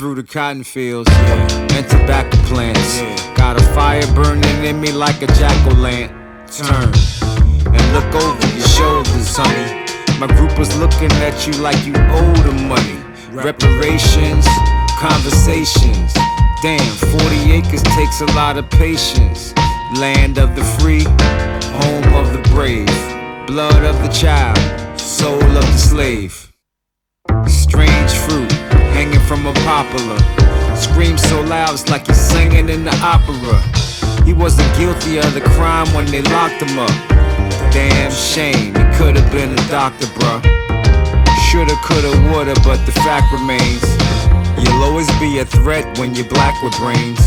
through the cotton fields yeah. and tobacco plants. Yeah. Got a fire burning in me like a jack o' lantern. Turn mm. and look over your shoulders, honey. My group was looking at you like you owe them money. Reparations, conversations. Damn, 40 acres takes a lot of patience. Land of the free, home of the brave. Blood of the child, soul of the slave. Strange fruit hanging from a poplar. Screams so loud, it's like he's singing in the opera. He wasn't guilty of the crime when they locked him up. Damn shame, he could have been a doctor, bruh. Shoulda, coulda, woulda, but the fact remains. You'll always be a threat when you're black with brains.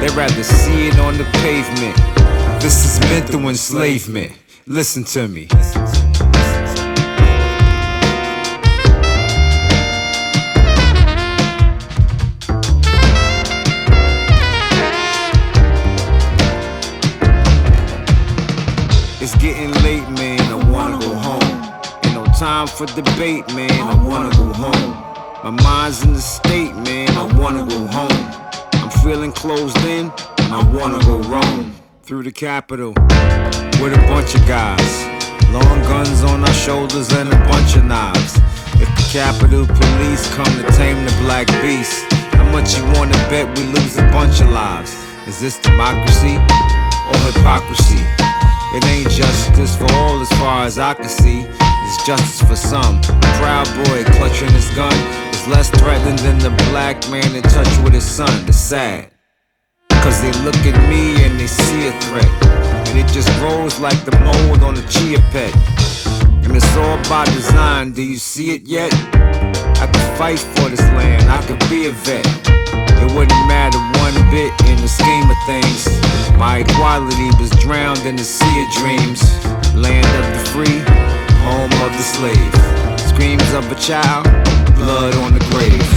They'd rather see it on the pavement. This is mental enslavement. Listen to me. Time for debate, man. I wanna go home. My mind's in the state, man. I wanna go home. I'm feeling closed in, and I wanna go roam through the capital with a bunch of guys. Long guns on our shoulders and a bunch of knives. If the Capitol Police come to tame the black beast, how much you wanna bet we lose a bunch of lives? Is this democracy or hypocrisy? It ain't justice for all as far as I can see. It's justice for some. A proud boy clutching his gun is less threatening than the black man in touch with his son. It's sad. Cause they look at me and they see a threat. And it just grows like the mold on a chia pet. And it's all by design, do you see it yet? I could fight for this land, I could be a vet. It wouldn't matter one bit in the scheme of things. My equality was drowned in the sea of dreams. Land of the free, home of the slave. Screams of a child, blood on the grave.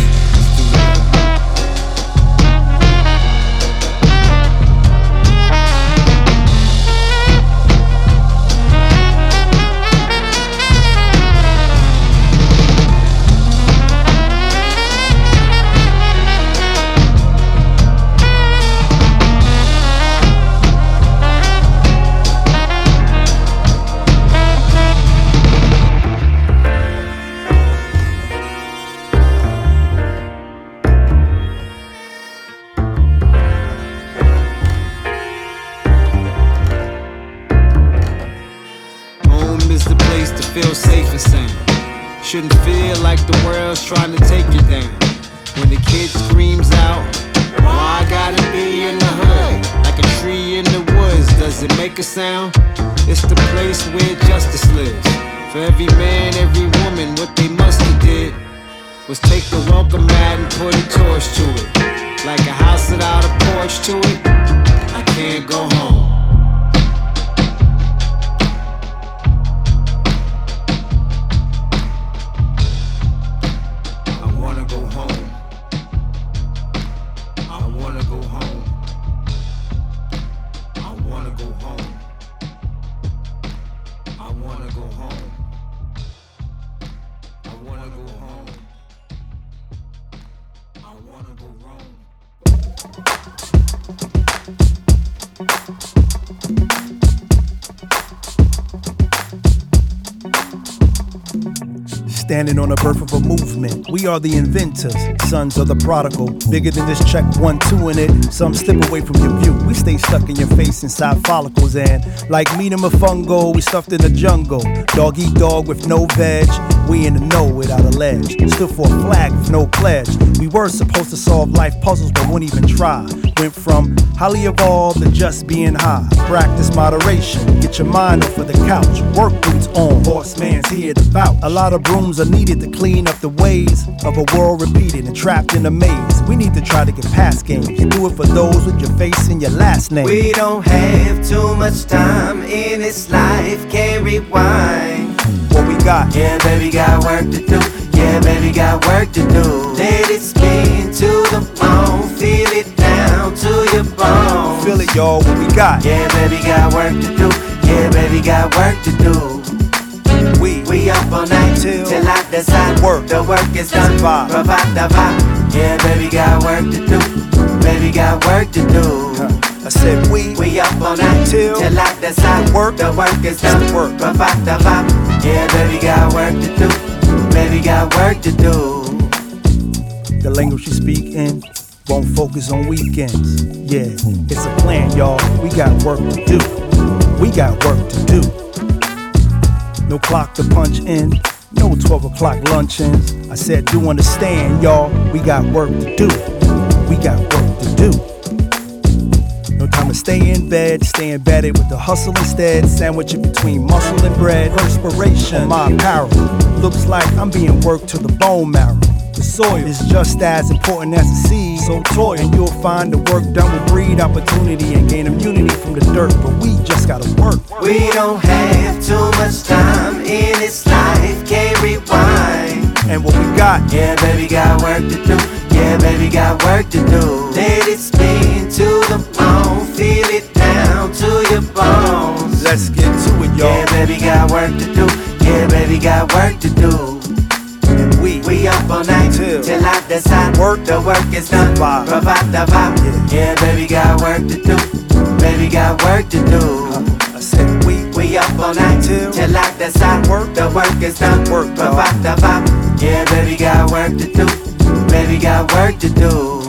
42 wanna go wrong. Standing on the birth of a movement. We are the inventors, sons of the prodigal. Bigger than this check one, two in it. Some slip away from your view. We stay stuck in your face inside follicles. And like meat and fungo, we stuffed in the jungle. Dog eat dog with no veg. We in the know without a ledge. Stood for a flag with no pledge. We were supposed to solve life puzzles, but wouldn't even try. Went from highly evolved to just being high. Practice moderation. Get your mind off of the couch. Work boots on. Horseman's here to vouch. A lot of brooms are needed to clean up the ways of a world repeated and trapped in a maze. We need to try to get past games. You do it for those with your face and your last name. We don't have too much time in this life. Can't rewind. What we got? Yeah, baby, got work to do. Yeah, baby, got work to do. Let it spin to the bone. Feel it to your bones. Feel it, y'all, what we got? Yeah, baby, got work to do. Yeah, baby, got work to do. We, We up all night Till- till I decide Work. the work is done. Vibe. Provide the vibe. Yeah, baby, got work to do. Baby, got work to do. I said we, We up all night Till- till I decide Work. the work is done. Work. Provide the vibe. Yeah, baby, got work to do. Baby, got work to do. the language you speak in, won't focus on weekends. Yeah, it's a plan, y'all. We got work to do. We got work to do. No clock to punch in, no 12 o'clock luncheons. I said, do understand, y'all. We got work to do. We got work to do. No time to stay in bed, stay embedded with the hustle instead. Sandwich it between muscle and bread. Perspiration, my apparel. Looks like I'm being worked to the bone marrow. The soil is just as important as the seed. So toil, and you'll find the work done will breed opportunity and gain immunity from the dirt. But we just gotta work. We don't have too much time in this life, can't rewind. And what we got, Yeah, baby, got work to do. Yeah, baby, got work to do. Let it spin to the bone, feel it down to your bones. let's get to it, y'all. Yeah, baby, got work to do. Yeah, baby, got work to do. We, We up all night Till- till I decide Work. the work is done. Vibe. Provide the vibe. Yeah, baby, got work to do. Baby, got work to do. I said we, We up all night Till- till I decide Work. the work is done. Work. Provide the vibe. Yeah, baby, got work to do. Baby, got work to do.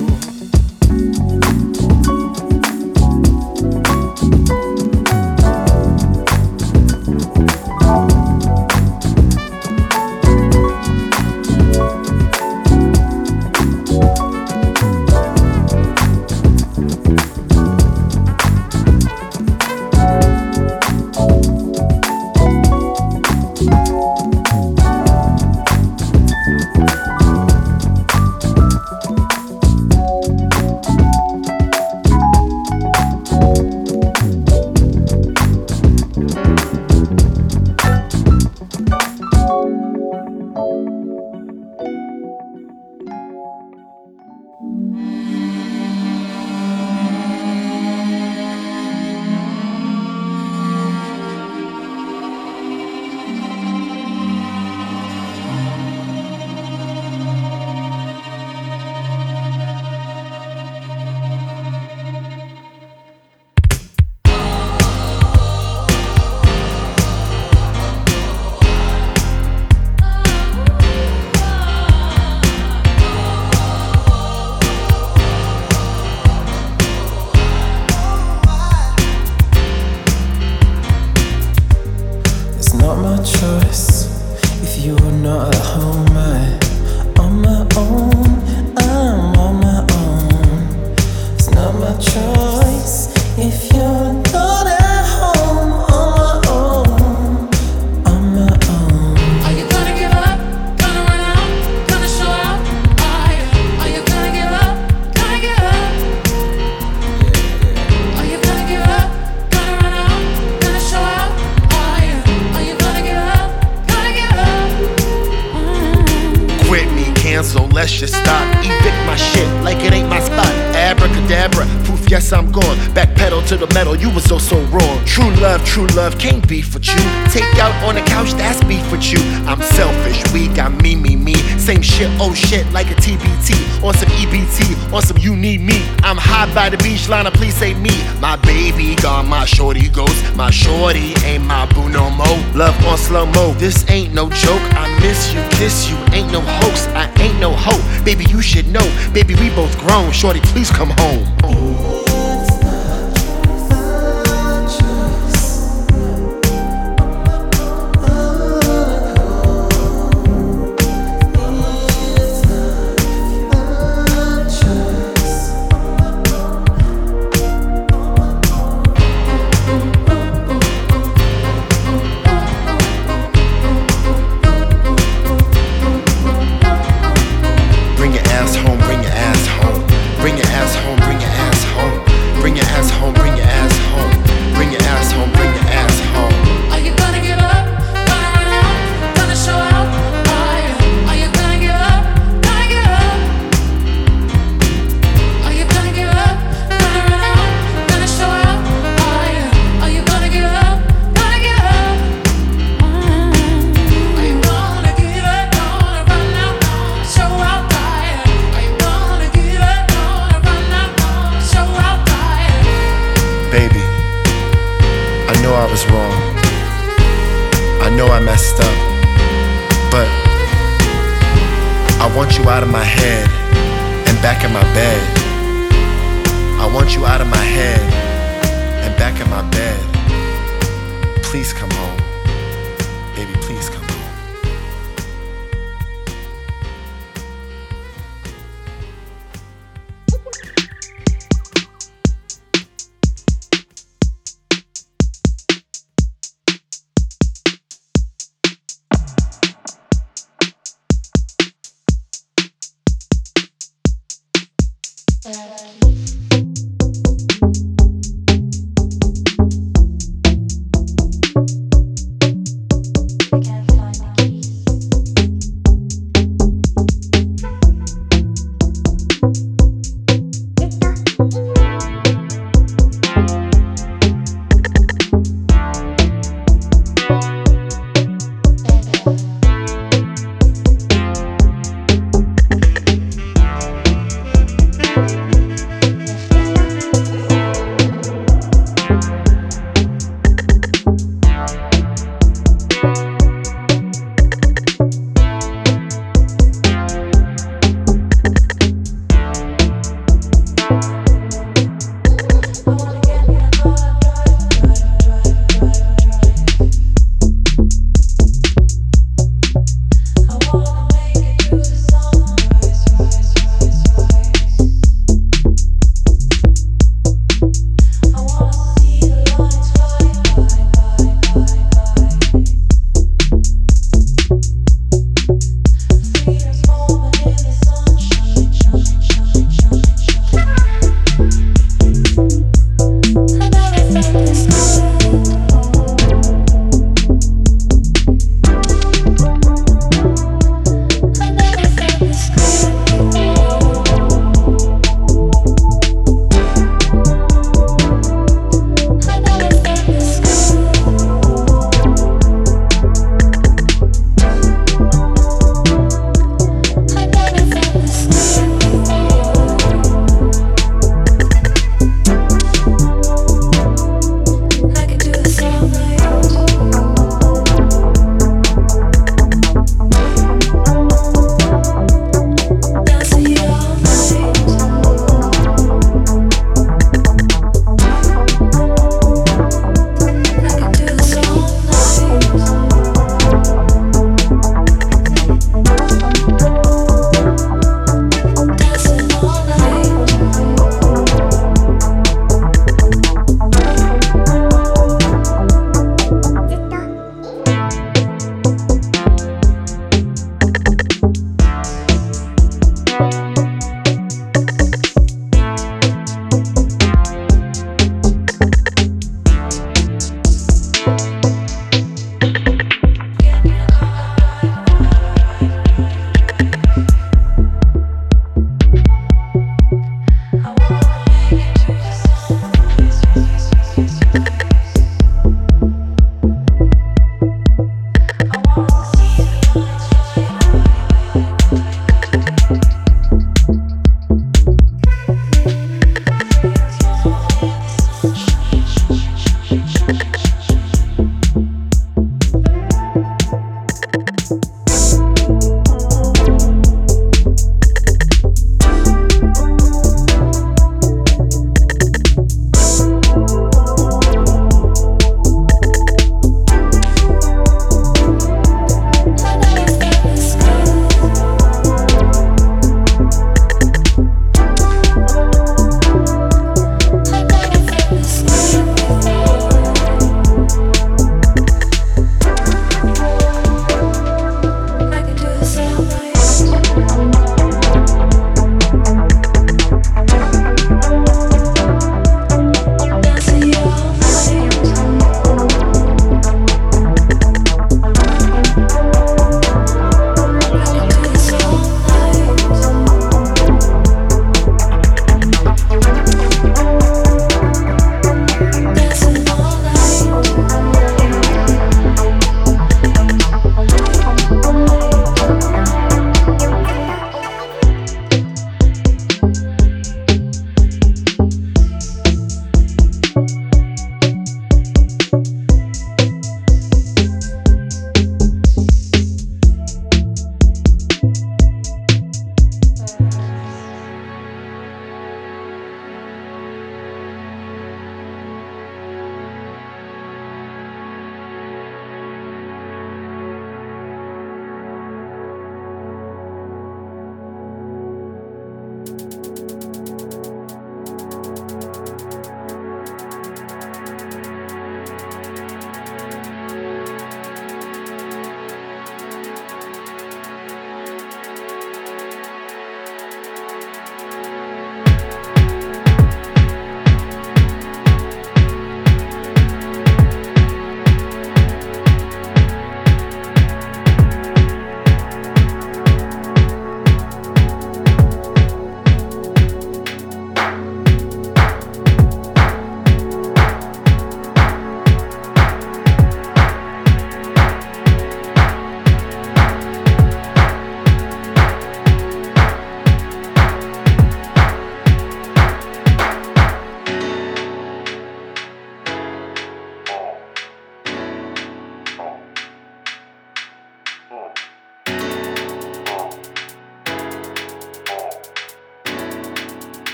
Beef with you. Take out on the couch, that's beef with you. I'm selfish, we got me, me, me. Same shit, oh shit, like a TBT. On some EBT, on some you need me. I'm high by the beach, Lana, please say me. My baby gone, my shorty goes. My shorty ain't my boo no more. Love on slow mo, this ain't no joke. I miss you, kiss you, ain't no hoax. I ain't no hope. Baby, you should know. Baby, we both grown. Shorty, please come home. Bring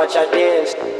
much I did?